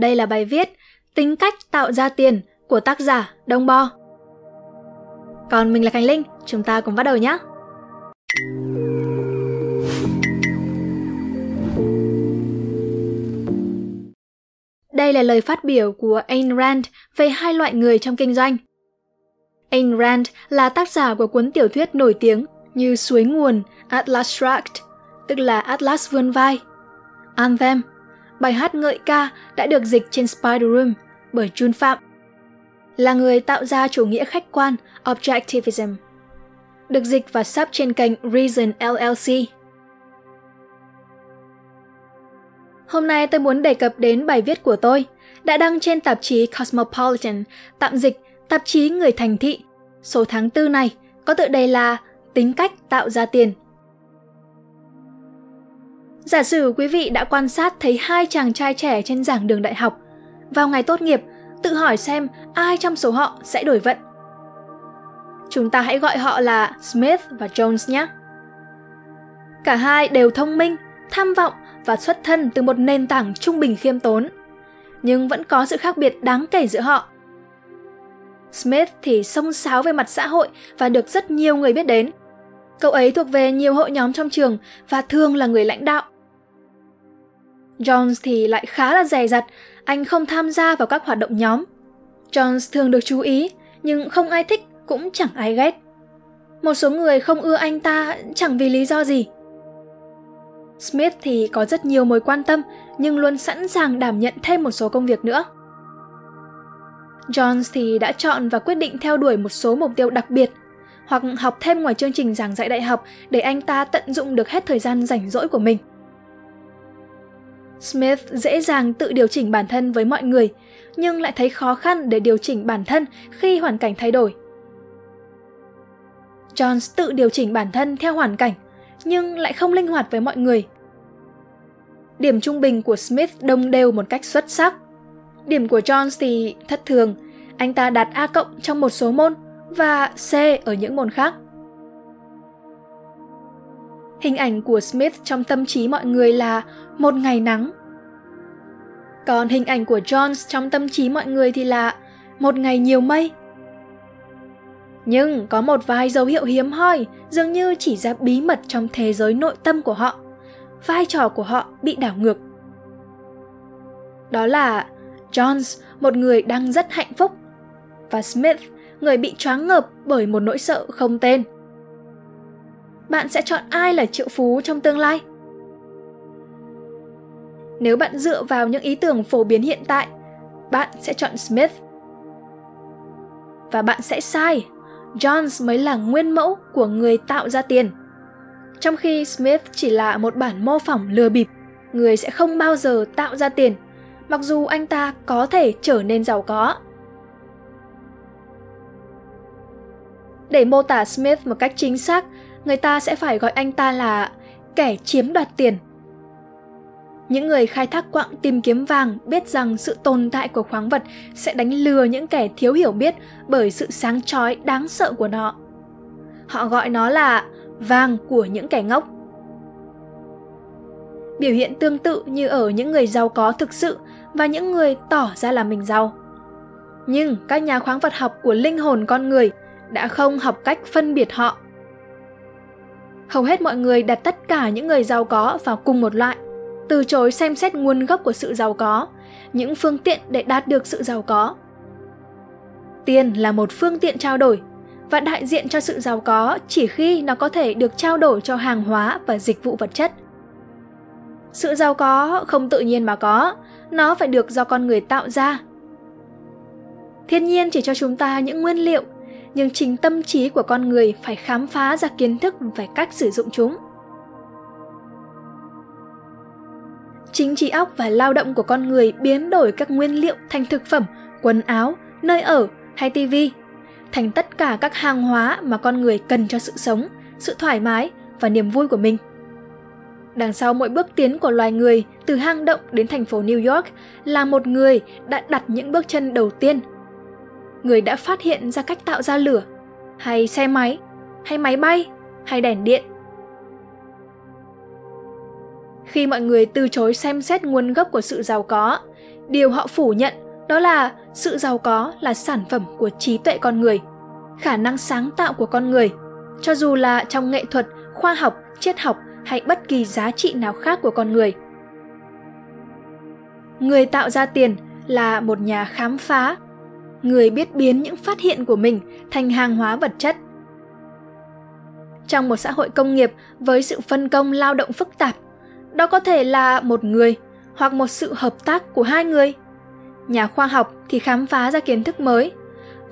Đây là bài viết Tính cách tạo ra tiền của tác giả Đông Bo. Còn mình là Khánh Linh, chúng ta cùng bắt đầu nhé. Đây là lời phát biểu của Ayn Rand về hai loại người trong kinh doanh. Ayn Rand là tác giả của cuốn tiểu thuyết nổi tiếng như Suối nguồn, Atlas Shrugged, tức là Atlas vươn vai, Anthem, bài hát ngợi ca đã được dịch trên Spider Room bởi Jun Phạm, là người tạo ra chủ nghĩa khách quan Objectivism, được dịch và sắp trên kênh Reason LLC. Hôm nay tôi muốn đề cập đến bài viết của tôi, đã đăng trên tạp chí Cosmopolitan, tạm dịch tạp chí Người Thành Thị. Số tháng 4 này có tựa đề là Tính cách tạo ra tiền. Giả sử quý vị đã quan sát thấy hai chàng trai trẻ trên giảng đường đại học. Vào ngày tốt nghiệp, tự hỏi xem ai trong số họ sẽ đổi vận. Chúng ta hãy gọi họ là Smith và Jones nhé. Cả hai đều thông minh, tham vọng và xuất thân từ một nền tảng trung bình khiêm tốn. Nhưng vẫn có sự khác biệt đáng kể giữa họ. Smith thì sông sáo về mặt xã hội và được rất nhiều người biết đến. Cậu ấy thuộc về nhiều hội nhóm trong trường và thường là người lãnh đạo. Jones thì lại khá là dè dặt, anh không tham gia vào các hoạt động nhóm. Jones thường được chú ý, nhưng không ai thích cũng chẳng ai ghét. Một số người không ưa anh ta chẳng vì lý do gì. Smith thì có rất nhiều mối quan tâm nhưng luôn sẵn sàng đảm nhận thêm một số công việc nữa. Jones thì đã chọn và quyết định theo đuổi một số mục tiêu đặc biệt hoặc học thêm ngoài chương trình giảng dạy đại học để anh ta tận dụng được hết thời gian rảnh rỗi của mình. Smith dễ dàng tự điều chỉnh bản thân với mọi người, nhưng lại thấy khó khăn để điều chỉnh bản thân khi hoàn cảnh thay đổi. Jones tự điều chỉnh bản thân theo hoàn cảnh, nhưng lại không linh hoạt với mọi người. Điểm trung bình của Smith đồng đều một cách xuất sắc. Điểm của Jones thì thất thường, anh ta đạt A cộng trong một số môn và C ở những môn khác. Hình ảnh của Smith trong tâm trí mọi người là một ngày nắng. Còn hình ảnh của Jones trong tâm trí mọi người thì là một ngày nhiều mây. Nhưng có một vài dấu hiệu hiếm hoi dường như chỉ ra bí mật trong thế giới nội tâm của họ. Vai trò của họ bị đảo ngược. Đó là Jones, một người đang rất hạnh phúc, và Smith, người bị choáng ngợp bởi một nỗi sợ không tên. Bạn sẽ chọn ai là triệu phú trong tương lai? Nếu bạn dựa vào những ý tưởng phổ biến hiện tại, bạn sẽ chọn Smith. Và bạn sẽ sai. Jones mới là nguyên mẫu của người tạo ra tiền. Trong khi Smith chỉ là một bản mô phỏng lừa bịp, người sẽ không bao giờ tạo ra tiền, mặc dù anh ta có thể trở nên giàu có. Để mô tả Smith một cách chính xác, người ta sẽ phải gọi anh ta là kẻ chiếm đoạt tiền. Những người khai thác quặng tìm kiếm vàng biết rằng sự tồn tại của khoáng vật sẽ đánh lừa những kẻ thiếu hiểu biết bởi sự sáng chói đáng sợ của nó. Họ gọi nó là vàng của những kẻ ngốc. Biểu hiện tương tự như ở những người giàu có thực sự và những người tỏ ra là mình giàu. Nhưng các nhà khoáng vật học của linh hồn con người đã không học cách phân biệt họ. Hầu hết mọi người đặt tất cả những người giàu có vào cùng một loại, từ chối xem xét nguồn gốc của sự giàu có, những phương tiện để đạt được sự giàu có. Tiền là một phương tiện trao đổi và đại diện cho sự giàu có chỉ khi nó có thể được trao đổi cho hàng hóa và dịch vụ vật chất. Sự giàu có không tự nhiên mà có, nó phải được do con người tạo ra. Thiên nhiên chỉ cho chúng ta những nguyên liệu nhưng chính tâm trí của con người phải khám phá ra kiến thức về cách sử dụng chúng. Chính trí óc và lao động của con người biến đổi các nguyên liệu thành thực phẩm, quần áo, nơi ở hay tivi, thành tất cả các hàng hóa mà con người cần cho sự sống, sự thoải mái và niềm vui của mình. Đằng sau mỗi bước tiến của loài người từ hang động đến thành phố New York là một người đã đặt những bước chân đầu tiên người đã phát hiện ra cách tạo ra lửa, hay xe máy, hay máy bay, hay đèn điện. Khi mọi người từ chối xem xét nguồn gốc của sự giàu có, điều họ phủ nhận đó là sự giàu có là sản phẩm của trí tuệ con người khả năng sáng tạo của con người cho dù là trong nghệ thuật khoa học triết học hay bất kỳ giá trị nào khác của con người người tạo ra tiền là một nhà khám phá người biết biến những phát hiện của mình thành hàng hóa vật chất. Trong một xã hội công nghiệp với sự phân công lao động phức tạp, đó có thể là một người hoặc một sự hợp tác của hai người. Nhà khoa học thì khám phá ra kiến thức mới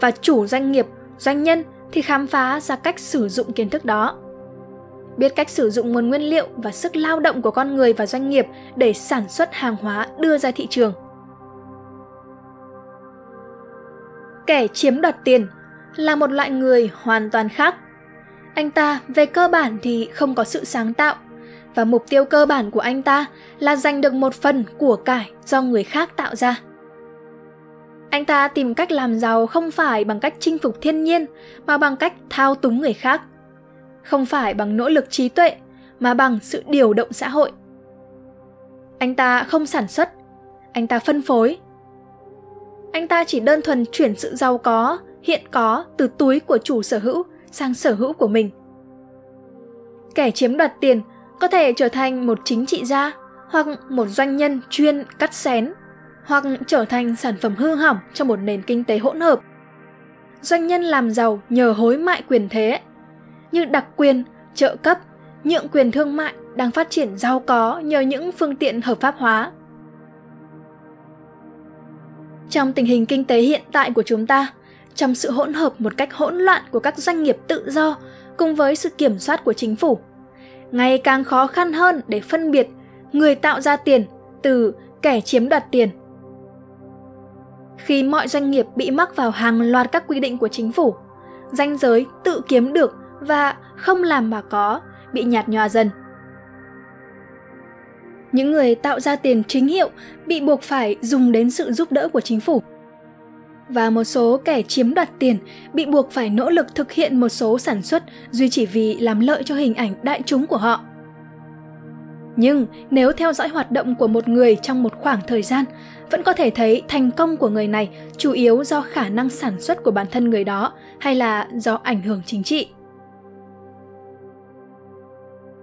và chủ doanh nghiệp, doanh nhân thì khám phá ra cách sử dụng kiến thức đó. Biết cách sử dụng nguồn nguyên liệu và sức lao động của con người và doanh nghiệp để sản xuất hàng hóa đưa ra thị trường. Kẻ chiếm đoạt tiền là một loại người hoàn toàn khác. Anh ta về cơ bản thì không có sự sáng tạo, và mục tiêu cơ bản của anh ta là giành được một phần của cải do người khác tạo ra. Anh ta tìm cách làm giàu không phải bằng cách chinh phục thiên nhiên, mà bằng cách thao túng người khác. Không phải bằng nỗ lực trí tuệ, mà bằng sự điều động xã hội. Anh ta không sản xuất, anh ta phân phối anh ta chỉ đơn thuần chuyển sự giàu có, hiện có từ túi của chủ sở hữu sang sở hữu của mình. Kẻ chiếm đoạt tiền có thể trở thành một chính trị gia hoặc một doanh nhân chuyên cắt xén, hoặc trở thành sản phẩm hư hỏng trong một nền kinh tế hỗn hợp. Doanh nhân làm giàu nhờ hối mại quyền thế, như đặc quyền, trợ cấp, nhượng quyền thương mại đang phát triển giàu có nhờ những phương tiện hợp pháp hóa trong tình hình kinh tế hiện tại của chúng ta, trong sự hỗn hợp một cách hỗn loạn của các doanh nghiệp tự do cùng với sự kiểm soát của chính phủ. Ngày càng khó khăn hơn để phân biệt người tạo ra tiền từ kẻ chiếm đoạt tiền. Khi mọi doanh nghiệp bị mắc vào hàng loạt các quy định của chính phủ danh giới tự kiếm được và không làm mà có bị nhạt nhòa dần những người tạo ra tiền chính hiệu bị buộc phải dùng đến sự giúp đỡ của chính phủ. Và một số kẻ chiếm đoạt tiền bị buộc phải nỗ lực thực hiện một số sản xuất duy chỉ vì làm lợi cho hình ảnh đại chúng của họ. Nhưng nếu theo dõi hoạt động của một người trong một khoảng thời gian, vẫn có thể thấy thành công của người này chủ yếu do khả năng sản xuất của bản thân người đó hay là do ảnh hưởng chính trị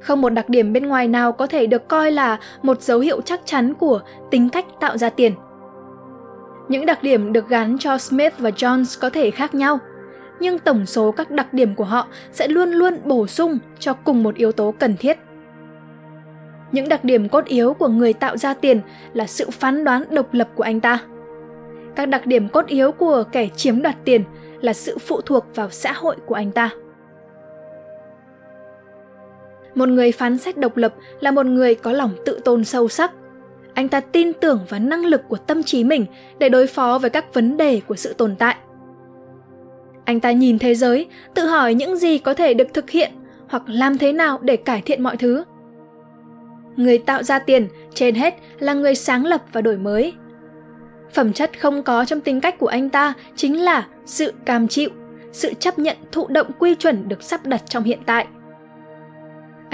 không một đặc điểm bên ngoài nào có thể được coi là một dấu hiệu chắc chắn của tính cách tạo ra tiền. Những đặc điểm được gắn cho smith và jones có thể khác nhau, nhưng tổng số các đặc điểm của họ sẽ luôn luôn bổ sung cho cùng một yếu tố cần thiết. Những đặc điểm cốt yếu của người tạo ra tiền là sự phán đoán độc lập của anh ta. Các đặc điểm cốt yếu của kẻ chiếm đoạt tiền là sự phụ thuộc vào xã hội của anh ta một người phán xét độc lập là một người có lòng tự tôn sâu sắc. Anh ta tin tưởng vào năng lực của tâm trí mình để đối phó với các vấn đề của sự tồn tại. Anh ta nhìn thế giới, tự hỏi những gì có thể được thực hiện hoặc làm thế nào để cải thiện mọi thứ. Người tạo ra tiền trên hết là người sáng lập và đổi mới. Phẩm chất không có trong tính cách của anh ta chính là sự cam chịu, sự chấp nhận thụ động quy chuẩn được sắp đặt trong hiện tại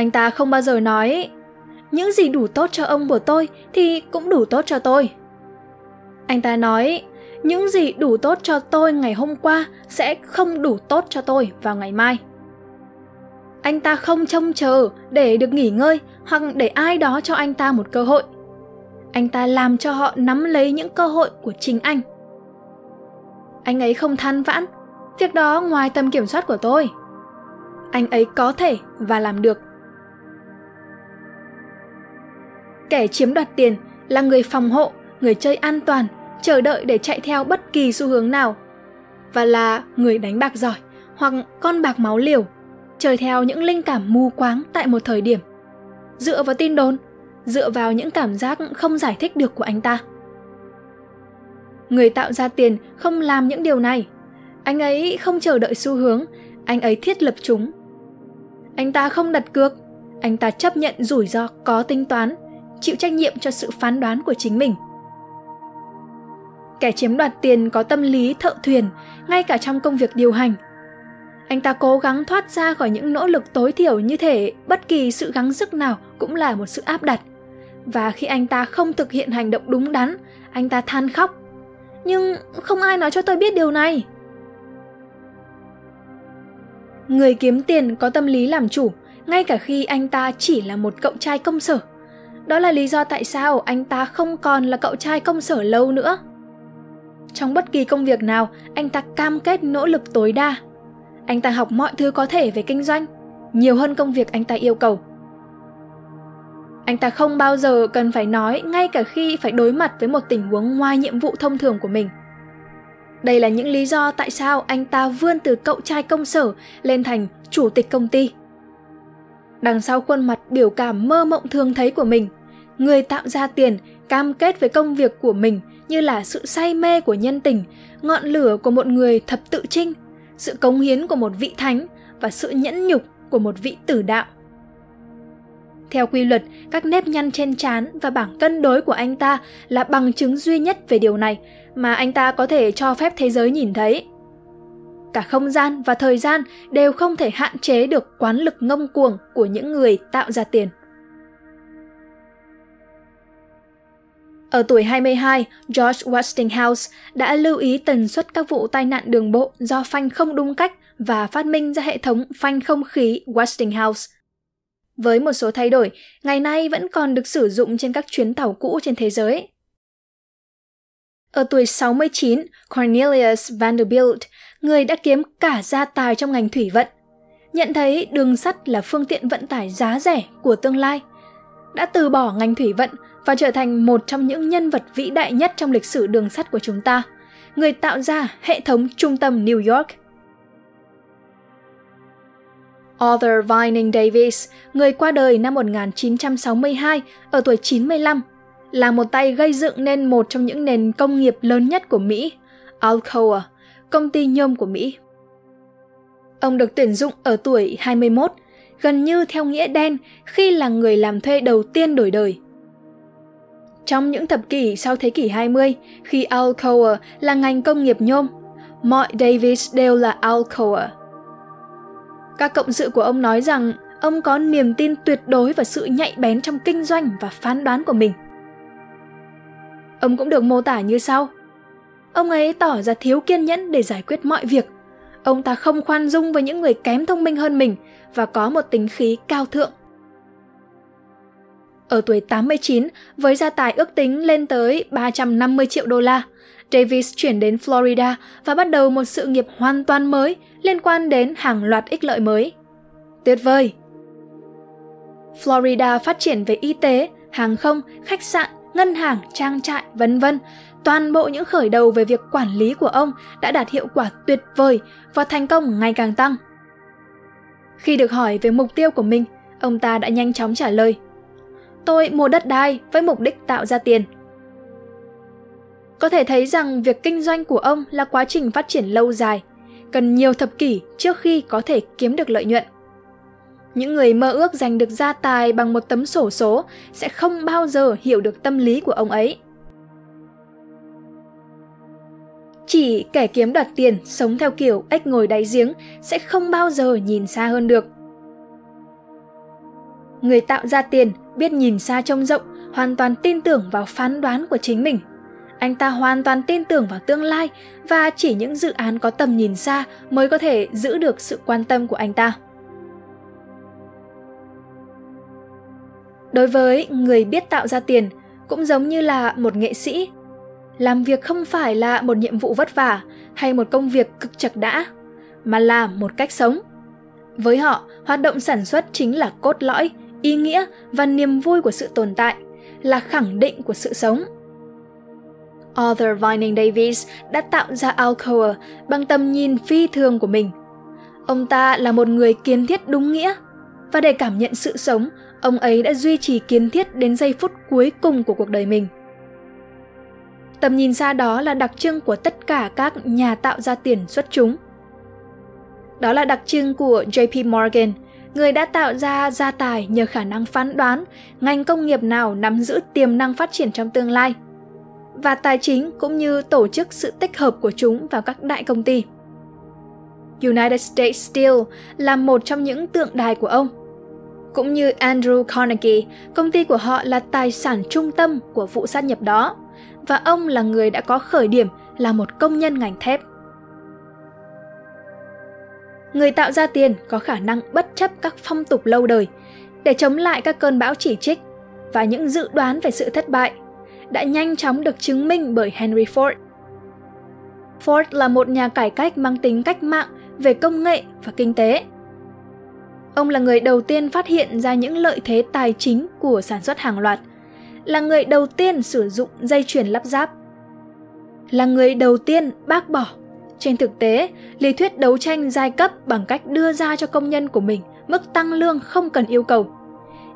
anh ta không bao giờ nói, những gì đủ tốt cho ông của tôi thì cũng đủ tốt cho tôi. Anh ta nói, những gì đủ tốt cho tôi ngày hôm qua sẽ không đủ tốt cho tôi vào ngày mai. Anh ta không trông chờ để được nghỉ ngơi hoặc để ai đó cho anh ta một cơ hội. Anh ta làm cho họ nắm lấy những cơ hội của chính anh. Anh ấy không than vãn, việc đó ngoài tầm kiểm soát của tôi. Anh ấy có thể và làm được. Kẻ chiếm đoạt tiền, là người phòng hộ, người chơi an toàn, chờ đợi để chạy theo bất kỳ xu hướng nào. Và là người đánh bạc giỏi hoặc con bạc máu liều, chơi theo những linh cảm mù quáng tại một thời điểm. Dựa vào tin đồn, dựa vào những cảm giác không giải thích được của anh ta. Người tạo ra tiền không làm những điều này. Anh ấy không chờ đợi xu hướng, anh ấy thiết lập chúng. Anh ta không đặt cược, anh ta chấp nhận rủi ro có tính toán chịu trách nhiệm cho sự phán đoán của chính mình kẻ chiếm đoạt tiền có tâm lý thợ thuyền ngay cả trong công việc điều hành anh ta cố gắng thoát ra khỏi những nỗ lực tối thiểu như thể bất kỳ sự gắng sức nào cũng là một sự áp đặt và khi anh ta không thực hiện hành động đúng đắn anh ta than khóc. Nhưng không ai nói cho tôi biết điều này. Người kiếm tiền có tâm lý làm chủ, ngay cả khi anh ta chỉ là một cậu trai công sở. Đó là lý do tại sao anh ta không còn là cậu trai công sở lâu nữa. Trong bất kỳ công việc nào, anh ta cam kết nỗ lực tối đa. Anh ta học mọi thứ có thể về kinh doanh, nhiều hơn công việc anh ta yêu cầu. Anh ta không bao giờ cần phải nói ngay cả khi phải đối mặt với một tình huống ngoài nhiệm vụ thông thường của mình. Đây là những lý do tại sao anh ta vươn từ cậu trai công sở lên thành chủ tịch công ty. Đằng sau khuôn mặt biểu cảm mơ mộng thường thấy của mình, người tạo ra tiền cam kết với công việc của mình như là sự say mê của nhân tình, ngọn lửa của một người thập tự trinh, sự cống hiến của một vị thánh và sự nhẫn nhục của một vị tử đạo. Theo quy luật, các nếp nhăn trên trán và bảng cân đối của anh ta là bằng chứng duy nhất về điều này mà anh ta có thể cho phép thế giới nhìn thấy. Cả không gian và thời gian đều không thể hạn chế được quán lực ngông cuồng của những người tạo ra tiền. Ở tuổi 22, George Westinghouse đã lưu ý tần suất các vụ tai nạn đường bộ do phanh không đúng cách và phát minh ra hệ thống phanh không khí Westinghouse. Với một số thay đổi, ngày nay vẫn còn được sử dụng trên các chuyến tàu cũ trên thế giới. Ở tuổi 69, Cornelius Vanderbilt, người đã kiếm cả gia tài trong ngành thủy vận, nhận thấy đường sắt là phương tiện vận tải giá rẻ của tương lai, đã từ bỏ ngành thủy vận và trở thành một trong những nhân vật vĩ đại nhất trong lịch sử đường sắt của chúng ta, người tạo ra hệ thống trung tâm New York. Arthur Vining Davis, người qua đời năm 1962 ở tuổi 95, là một tay gây dựng nên một trong những nền công nghiệp lớn nhất của Mỹ, Alcoa, công ty nhôm của Mỹ. Ông được tuyển dụng ở tuổi 21, gần như theo nghĩa đen khi là người làm thuê đầu tiên đổi đời. Trong những thập kỷ sau thế kỷ 20, khi Alcoa là ngành công nghiệp nhôm, mọi Davis đều là Alcoa. Các cộng sự của ông nói rằng ông có niềm tin tuyệt đối vào sự nhạy bén trong kinh doanh và phán đoán của mình. Ông cũng được mô tả như sau. Ông ấy tỏ ra thiếu kiên nhẫn để giải quyết mọi việc. Ông ta không khoan dung với những người kém thông minh hơn mình và có một tính khí cao thượng. Ở tuổi 89, với gia tài ước tính lên tới 350 triệu đô la, Davis chuyển đến Florida và bắt đầu một sự nghiệp hoàn toàn mới liên quan đến hàng loạt ích lợi mới. Tuyệt vời! Florida phát triển về y tế, hàng không, khách sạn, ngân hàng, trang trại, vân vân. Toàn bộ những khởi đầu về việc quản lý của ông đã đạt hiệu quả tuyệt vời và thành công ngày càng tăng. Khi được hỏi về mục tiêu của mình, ông ta đã nhanh chóng trả lời. Tôi mua đất đai với mục đích tạo ra tiền. Có thể thấy rằng việc kinh doanh của ông là quá trình phát triển lâu dài, cần nhiều thập kỷ trước khi có thể kiếm được lợi nhuận. Những người mơ ước giành được gia tài bằng một tấm sổ số sẽ không bao giờ hiểu được tâm lý của ông ấy. Chỉ kẻ kiếm đoạt tiền sống theo kiểu ếch ngồi đáy giếng sẽ không bao giờ nhìn xa hơn được. Người tạo ra tiền biết nhìn xa trông rộng, hoàn toàn tin tưởng vào phán đoán của chính mình. Anh ta hoàn toàn tin tưởng vào tương lai và chỉ những dự án có tầm nhìn xa mới có thể giữ được sự quan tâm của anh ta. Đối với người biết tạo ra tiền, cũng giống như là một nghệ sĩ, làm việc không phải là một nhiệm vụ vất vả hay một công việc cực chật đã, mà là một cách sống. Với họ, hoạt động sản xuất chính là cốt lõi, ý nghĩa và niềm vui của sự tồn tại, là khẳng định của sự sống. Arthur Vining Davis đã tạo ra Alcoa bằng tầm nhìn phi thường của mình. Ông ta là một người kiến thiết đúng nghĩa, và để cảm nhận sự sống, ông ấy đã duy trì kiến thiết đến giây phút cuối cùng của cuộc đời mình. Tầm nhìn xa đó là đặc trưng của tất cả các nhà tạo ra tiền xuất chúng. Đó là đặc trưng của JP Morgan, người đã tạo ra gia tài nhờ khả năng phán đoán ngành công nghiệp nào nắm giữ tiềm năng phát triển trong tương lai và tài chính cũng như tổ chức sự tích hợp của chúng vào các đại công ty. United States Steel là một trong những tượng đài của ông. Cũng như Andrew Carnegie, công ty của họ là tài sản trung tâm của vụ sát nhập đó, và ông là người đã có khởi điểm là một công nhân ngành thép. Người tạo ra tiền có khả năng bất chấp các phong tục lâu đời để chống lại các cơn bão chỉ trích và những dự đoán về sự thất bại đã nhanh chóng được chứng minh bởi Henry Ford. Ford là một nhà cải cách mang tính cách mạng về công nghệ và kinh tế. Ông là người đầu tiên phát hiện ra những lợi thế tài chính của sản xuất hàng loạt, là người đầu tiên sử dụng dây chuyền lắp ráp, là người đầu tiên bác bỏ trên thực tế, lý thuyết đấu tranh giai cấp bằng cách đưa ra cho công nhân của mình mức tăng lương không cần yêu cầu,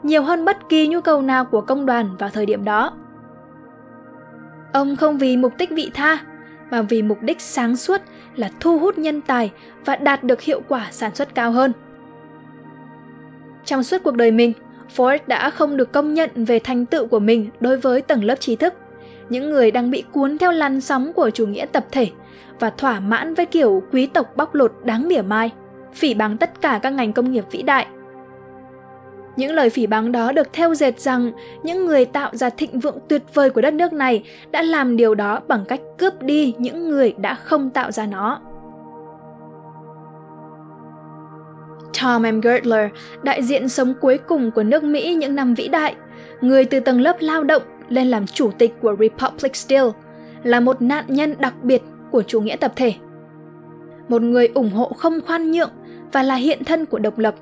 nhiều hơn bất kỳ nhu cầu nào của công đoàn vào thời điểm đó. Ông không vì mục đích vị tha, mà vì mục đích sáng suốt là thu hút nhân tài và đạt được hiệu quả sản xuất cao hơn. Trong suốt cuộc đời mình, Ford đã không được công nhận về thành tựu của mình đối với tầng lớp trí thức, những người đang bị cuốn theo làn sóng của chủ nghĩa tập thể và thỏa mãn với kiểu quý tộc bóc lột đáng mỉa mai, phỉ báng tất cả các ngành công nghiệp vĩ đại. Những lời phỉ báng đó được theo dệt rằng những người tạo ra thịnh vượng tuyệt vời của đất nước này đã làm điều đó bằng cách cướp đi những người đã không tạo ra nó. Tom M. Gertler, đại diện sống cuối cùng của nước Mỹ những năm vĩ đại, người từ tầng lớp lao động lên làm chủ tịch của Republic Steel, là một nạn nhân đặc biệt của chủ nghĩa tập thể. Một người ủng hộ không khoan nhượng và là hiện thân của độc lập.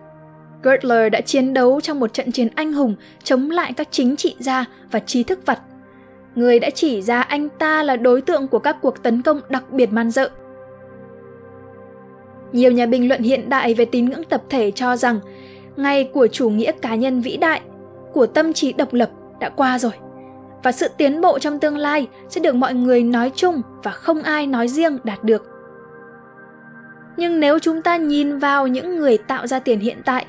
Gertler đã chiến đấu trong một trận chiến anh hùng chống lại các chính trị gia và trí thức vật. Người đã chỉ ra anh ta là đối tượng của các cuộc tấn công đặc biệt man dợ. Nhiều nhà bình luận hiện đại về tín ngưỡng tập thể cho rằng ngày của chủ nghĩa cá nhân vĩ đại, của tâm trí độc lập đã qua rồi và sự tiến bộ trong tương lai sẽ được mọi người nói chung và không ai nói riêng đạt được. Nhưng nếu chúng ta nhìn vào những người tạo ra tiền hiện tại,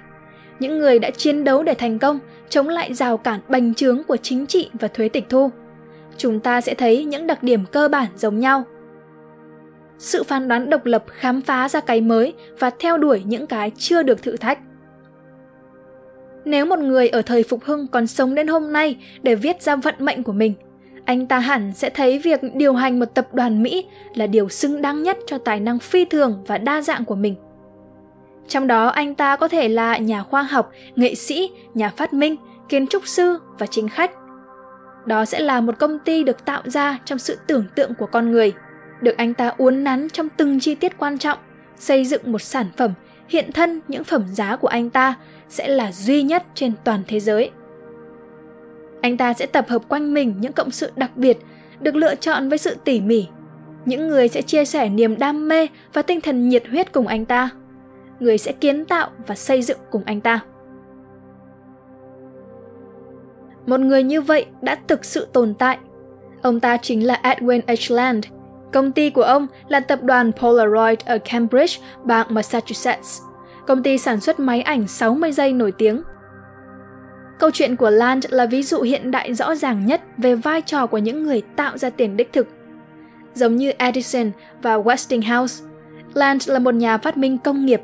những người đã chiến đấu để thành công, chống lại rào cản bành trướng của chính trị và thuế tịch thu, chúng ta sẽ thấy những đặc điểm cơ bản giống nhau. Sự phán đoán độc lập khám phá ra cái mới và theo đuổi những cái chưa được thử thách. Nếu một người ở thời phục hưng còn sống đến hôm nay để viết ra vận mệnh của mình, anh ta hẳn sẽ thấy việc điều hành một tập đoàn Mỹ là điều xứng đáng nhất cho tài năng phi thường và đa dạng của mình. Trong đó anh ta có thể là nhà khoa học, nghệ sĩ, nhà phát minh, kiến trúc sư và chính khách. Đó sẽ là một công ty được tạo ra trong sự tưởng tượng của con người, được anh ta uốn nắn trong từng chi tiết quan trọng, xây dựng một sản phẩm hiện thân những phẩm giá của anh ta sẽ là duy nhất trên toàn thế giới. Anh ta sẽ tập hợp quanh mình những cộng sự đặc biệt, được lựa chọn với sự tỉ mỉ. Những người sẽ chia sẻ niềm đam mê và tinh thần nhiệt huyết cùng anh ta. Người sẽ kiến tạo và xây dựng cùng anh ta. Một người như vậy đã thực sự tồn tại. Ông ta chính là Edwin H. Land. Công ty của ông là tập đoàn Polaroid ở Cambridge, bang Massachusetts công ty sản xuất máy ảnh 60 giây nổi tiếng. Câu chuyện của Land là ví dụ hiện đại rõ ràng nhất về vai trò của những người tạo ra tiền đích thực. Giống như Edison và Westinghouse, Land là một nhà phát minh công nghiệp.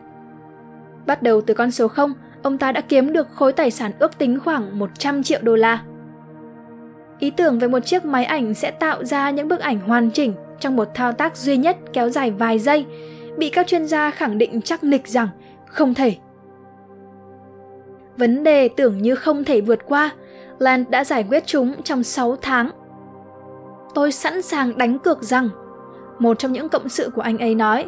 Bắt đầu từ con số 0, ông ta đã kiếm được khối tài sản ước tính khoảng 100 triệu đô la. Ý tưởng về một chiếc máy ảnh sẽ tạo ra những bức ảnh hoàn chỉnh trong một thao tác duy nhất kéo dài vài giây, bị các chuyên gia khẳng định chắc nịch rằng không thể. Vấn đề tưởng như không thể vượt qua, Land đã giải quyết chúng trong 6 tháng. Tôi sẵn sàng đánh cược rằng, một trong những cộng sự của anh ấy nói,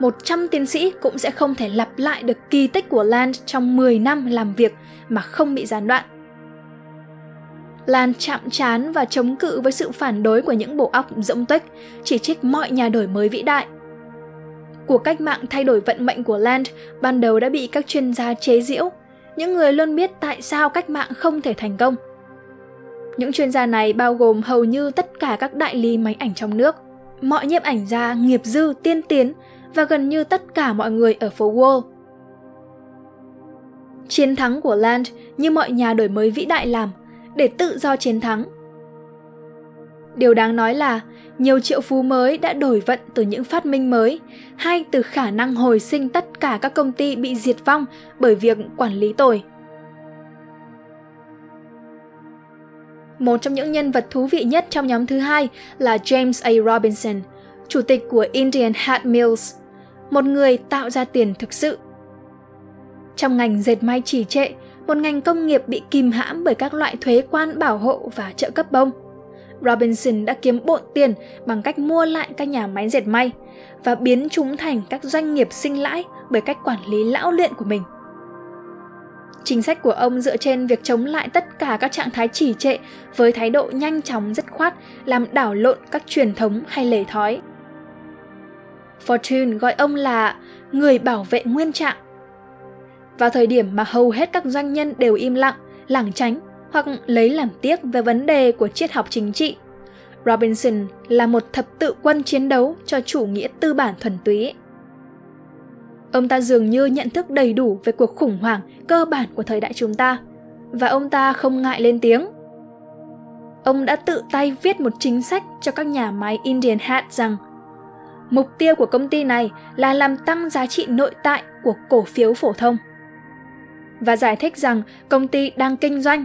100 tiến sĩ cũng sẽ không thể lặp lại được kỳ tích của Land trong 10 năm làm việc mà không bị gián đoạn. Lan chạm chán và chống cự với sự phản đối của những bộ óc rỗng tuếch, chỉ trích mọi nhà đổi mới vĩ đại. Cuộc cách mạng thay đổi vận mệnh của Land ban đầu đã bị các chuyên gia chế giễu, những người luôn biết tại sao cách mạng không thể thành công. Những chuyên gia này bao gồm hầu như tất cả các đại lý máy ảnh trong nước, mọi nhiếp ảnh gia nghiệp dư tiên tiến và gần như tất cả mọi người ở phố Wall. Chiến thắng của Land như mọi nhà đổi mới vĩ đại làm, để tự do chiến thắng. Điều đáng nói là nhiều triệu phú mới đã đổi vận từ những phát minh mới hay từ khả năng hồi sinh tất cả các công ty bị diệt vong bởi việc quản lý tồi. Một trong những nhân vật thú vị nhất trong nhóm thứ hai là James A. Robinson, chủ tịch của Indian Hat Mills, một người tạo ra tiền thực sự. Trong ngành dệt may trì trệ, một ngành công nghiệp bị kìm hãm bởi các loại thuế quan bảo hộ và trợ cấp bông. Robinson đã kiếm bộn tiền bằng cách mua lại các nhà máy dệt may và biến chúng thành các doanh nghiệp sinh lãi bởi cách quản lý lão luyện của mình. Chính sách của ông dựa trên việc chống lại tất cả các trạng thái trì trệ với thái độ nhanh chóng dứt khoát, làm đảo lộn các truyền thống hay lề thói. Fortune gọi ông là người bảo vệ nguyên trạng. Vào thời điểm mà hầu hết các doanh nhân đều im lặng, lảng tránh hoặc lấy làm tiếc về vấn đề của triết học chính trị, Robinson là một thập tự quân chiến đấu cho chủ nghĩa tư bản thuần túy. Ông ta dường như nhận thức đầy đủ về cuộc khủng hoảng cơ bản của thời đại chúng ta, và ông ta không ngại lên tiếng. Ông đã tự tay viết một chính sách cho các nhà máy Indian Hat rằng mục tiêu của công ty này là làm tăng giá trị nội tại của cổ phiếu phổ thông. Và giải thích rằng công ty đang kinh doanh,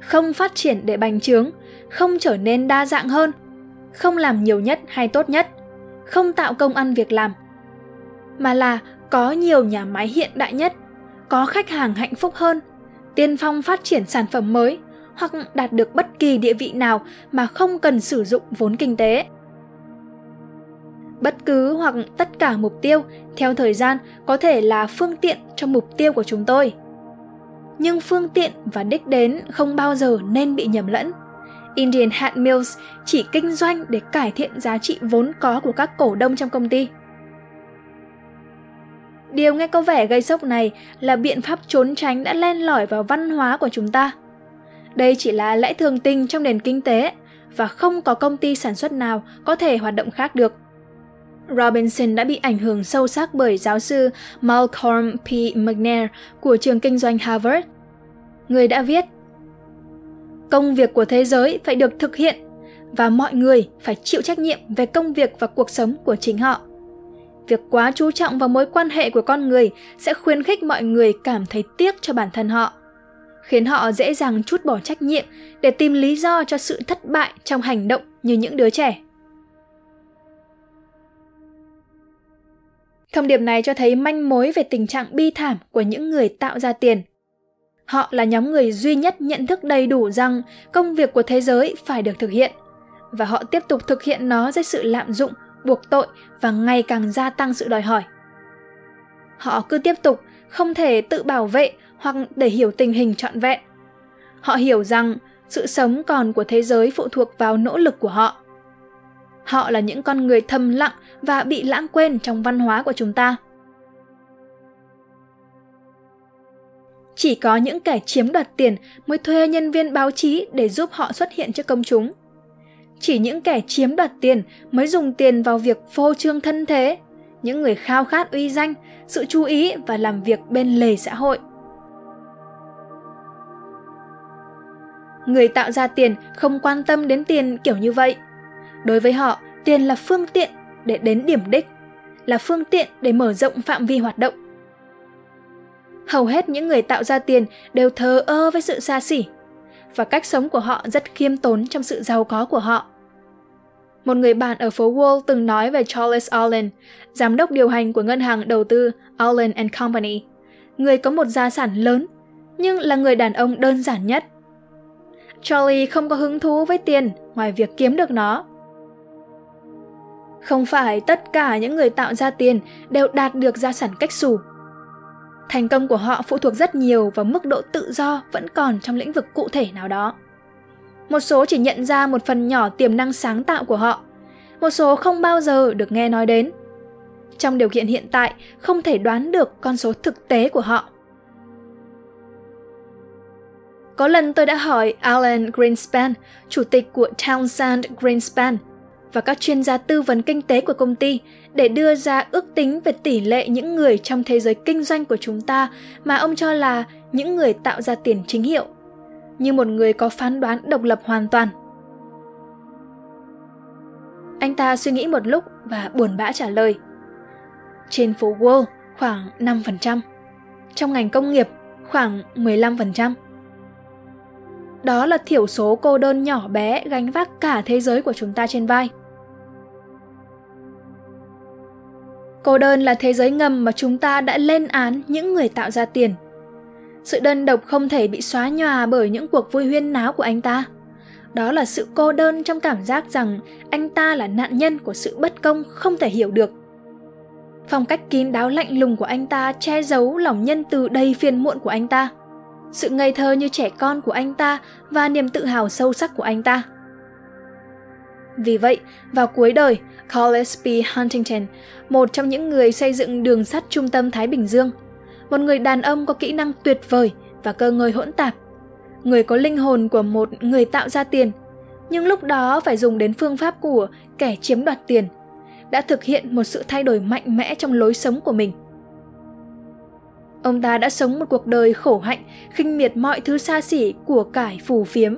không phát triển để bành trướng, không trở nên đa dạng hơn, không làm nhiều nhất hay tốt nhất, không tạo công ăn việc làm, mà là có nhiều nhà máy hiện đại nhất, có khách hàng hạnh phúc hơn, tiên phong phát triển sản phẩm mới hoặc đạt được bất kỳ địa vị nào mà không cần sử dụng vốn kinh tế. Bất cứ hoặc tất cả mục tiêu theo thời gian có thể là phương tiện cho mục tiêu của chúng tôi. Nhưng phương tiện và đích đến không bao giờ nên bị nhầm lẫn. Indian Hat Mills chỉ kinh doanh để cải thiện giá trị vốn có của các cổ đông trong công ty. Điều nghe có vẻ gây sốc này là biện pháp trốn tránh đã len lỏi vào văn hóa của chúng ta. Đây chỉ là lẽ thường tình trong nền kinh tế và không có công ty sản xuất nào có thể hoạt động khác được. Robinson đã bị ảnh hưởng sâu sắc bởi giáo sư Malcolm P. McNair của trường kinh doanh Harvard. Người đã viết, Công việc của thế giới phải được thực hiện và mọi người phải chịu trách nhiệm về công việc và cuộc sống của chính họ. Việc quá chú trọng vào mối quan hệ của con người sẽ khuyến khích mọi người cảm thấy tiếc cho bản thân họ, khiến họ dễ dàng chút bỏ trách nhiệm để tìm lý do cho sự thất bại trong hành động như những đứa trẻ. Thông điệp này cho thấy manh mối về tình trạng bi thảm của những người tạo ra tiền họ là nhóm người duy nhất nhận thức đầy đủ rằng công việc của thế giới phải được thực hiện và họ tiếp tục thực hiện nó dưới sự lạm dụng buộc tội và ngày càng gia tăng sự đòi hỏi. Họ cứ tiếp tục, không thể tự bảo vệ hoặc để hiểu tình hình trọn vẹn. Họ hiểu rằng sự sống còn của thế giới phụ thuộc vào nỗ lực của họ. Họ là những con người thầm lặng và bị lãng quên trong văn hóa của chúng ta. Chỉ có những kẻ chiếm đoạt tiền mới thuê nhân viên báo chí để giúp họ xuất hiện trước công chúng. Chỉ những kẻ chiếm đoạt tiền mới dùng tiền vào việc phô trương thân thế, những người khao khát uy danh, sự chú ý và làm việc bên lề xã hội. Người tạo ra tiền không quan tâm đến tiền kiểu như vậy. Đối với họ, tiền là phương tiện để đến điểm đích, là phương tiện để mở rộng phạm vi hoạt động hầu hết những người tạo ra tiền đều thờ ơ với sự xa xỉ và cách sống của họ rất khiêm tốn trong sự giàu có của họ một người bạn ở phố Wall từng nói về Charles Allen, giám đốc điều hành của ngân hàng đầu tư Allen and Company, người có một gia sản lớn, nhưng là người đàn ông đơn giản nhất. Charlie không có hứng thú với tiền ngoài việc kiếm được nó. Không phải tất cả những người tạo ra tiền đều đạt được gia sản cách xù. Thành công của họ phụ thuộc rất nhiều vào mức độ tự do vẫn còn trong lĩnh vực cụ thể nào đó. Một số chỉ nhận ra một phần nhỏ tiềm năng sáng tạo của họ một số không bao giờ được nghe nói đến. Trong điều kiện hiện tại không thể đoán được con số thực tế của họ. Có lần tôi đã hỏi Alan Greenspan, chủ tịch của Townsend Greenspan, và các chuyên gia tư vấn kinh tế của công ty để đưa ra ước tính về tỷ lệ những người trong thế giới kinh doanh của chúng ta mà ông cho là những người tạo ra tiền chính hiệu như một người có phán đoán độc lập hoàn toàn. Anh ta suy nghĩ một lúc và buồn bã trả lời. Trên phố Wall khoảng 5%, trong ngành công nghiệp khoảng 15%. đó là thiểu số cô đơn nhỏ bé gánh vác cả thế giới của chúng ta trên vai. Cô đơn là thế giới ngầm mà chúng ta đã lên án những người tạo ra tiền. Sự đơn độc không thể bị xóa nhòa bởi những cuộc vui huyên náo của anh ta. Đó là sự cô đơn trong cảm giác rằng anh ta là nạn nhân của sự bất công không thể hiểu được. Phong cách kín đáo lạnh lùng của anh ta che giấu lòng nhân từ đầy phiền muộn của anh ta. Sự ngây thơ như trẻ con của anh ta và niềm tự hào sâu sắc của anh ta. Vì vậy, vào cuối đời, Collis P. Huntington, một trong những người xây dựng đường sắt trung tâm Thái Bình Dương, một người đàn ông có kỹ năng tuyệt vời và cơ ngơi hỗn tạp, người có linh hồn của một người tạo ra tiền, nhưng lúc đó phải dùng đến phương pháp của kẻ chiếm đoạt tiền, đã thực hiện một sự thay đổi mạnh mẽ trong lối sống của mình. Ông ta đã sống một cuộc đời khổ hạnh, khinh miệt mọi thứ xa xỉ của cải phù phiếm.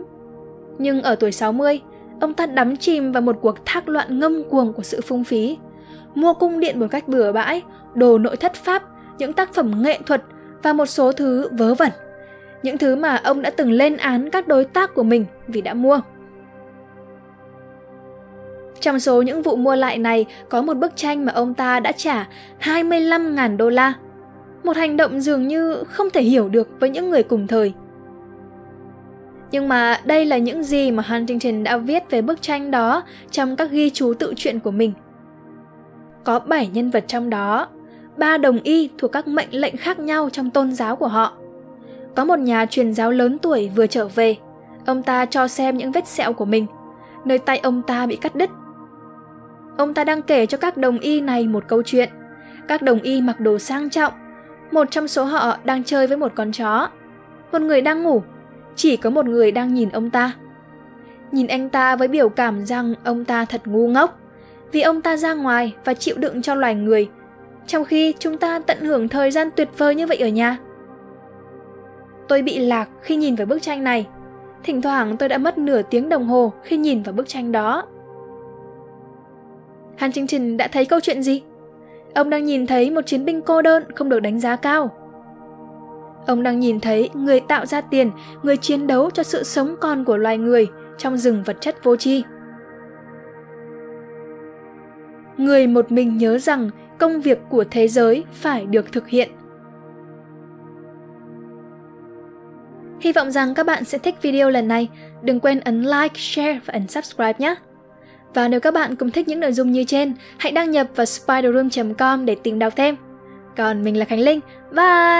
Nhưng ở tuổi 60, ông ta đắm chìm vào một cuộc thác loạn ngâm cuồng của sự phung phí. Mua cung điện một cách bừa bãi, đồ nội thất pháp, những tác phẩm nghệ thuật và một số thứ vớ vẩn. Những thứ mà ông đã từng lên án các đối tác của mình vì đã mua. Trong số những vụ mua lại này có một bức tranh mà ông ta đã trả 25.000 đô la. Một hành động dường như không thể hiểu được với những người cùng thời. Nhưng mà đây là những gì mà Huntington đã viết về bức tranh đó trong các ghi chú tự truyện của mình. Có 7 nhân vật trong đó, ba đồng y thuộc các mệnh lệnh khác nhau trong tôn giáo của họ. Có một nhà truyền giáo lớn tuổi vừa trở về, ông ta cho xem những vết sẹo của mình, nơi tay ông ta bị cắt đứt. Ông ta đang kể cho các đồng y này một câu chuyện. Các đồng y mặc đồ sang trọng, một trong số họ đang chơi với một con chó. Một người đang ngủ chỉ có một người đang nhìn ông ta. Nhìn anh ta với biểu cảm rằng ông ta thật ngu ngốc, vì ông ta ra ngoài và chịu đựng cho loài người, trong khi chúng ta tận hưởng thời gian tuyệt vời như vậy ở nhà. Tôi bị lạc khi nhìn vào bức tranh này. Thỉnh thoảng tôi đã mất nửa tiếng đồng hồ khi nhìn vào bức tranh đó. Hàn Trinh Trình đã thấy câu chuyện gì? Ông đang nhìn thấy một chiến binh cô đơn không được đánh giá cao Ông đang nhìn thấy người tạo ra tiền, người chiến đấu cho sự sống còn của loài người trong rừng vật chất vô tri. Người một mình nhớ rằng công việc của thế giới phải được thực hiện. Hy vọng rằng các bạn sẽ thích video lần này. Đừng quên ấn like, share và ấn subscribe nhé. Và nếu các bạn cũng thích những nội dung như trên, hãy đăng nhập vào spiderroom.com để tìm đọc thêm. Còn mình là Khánh Linh. Bye!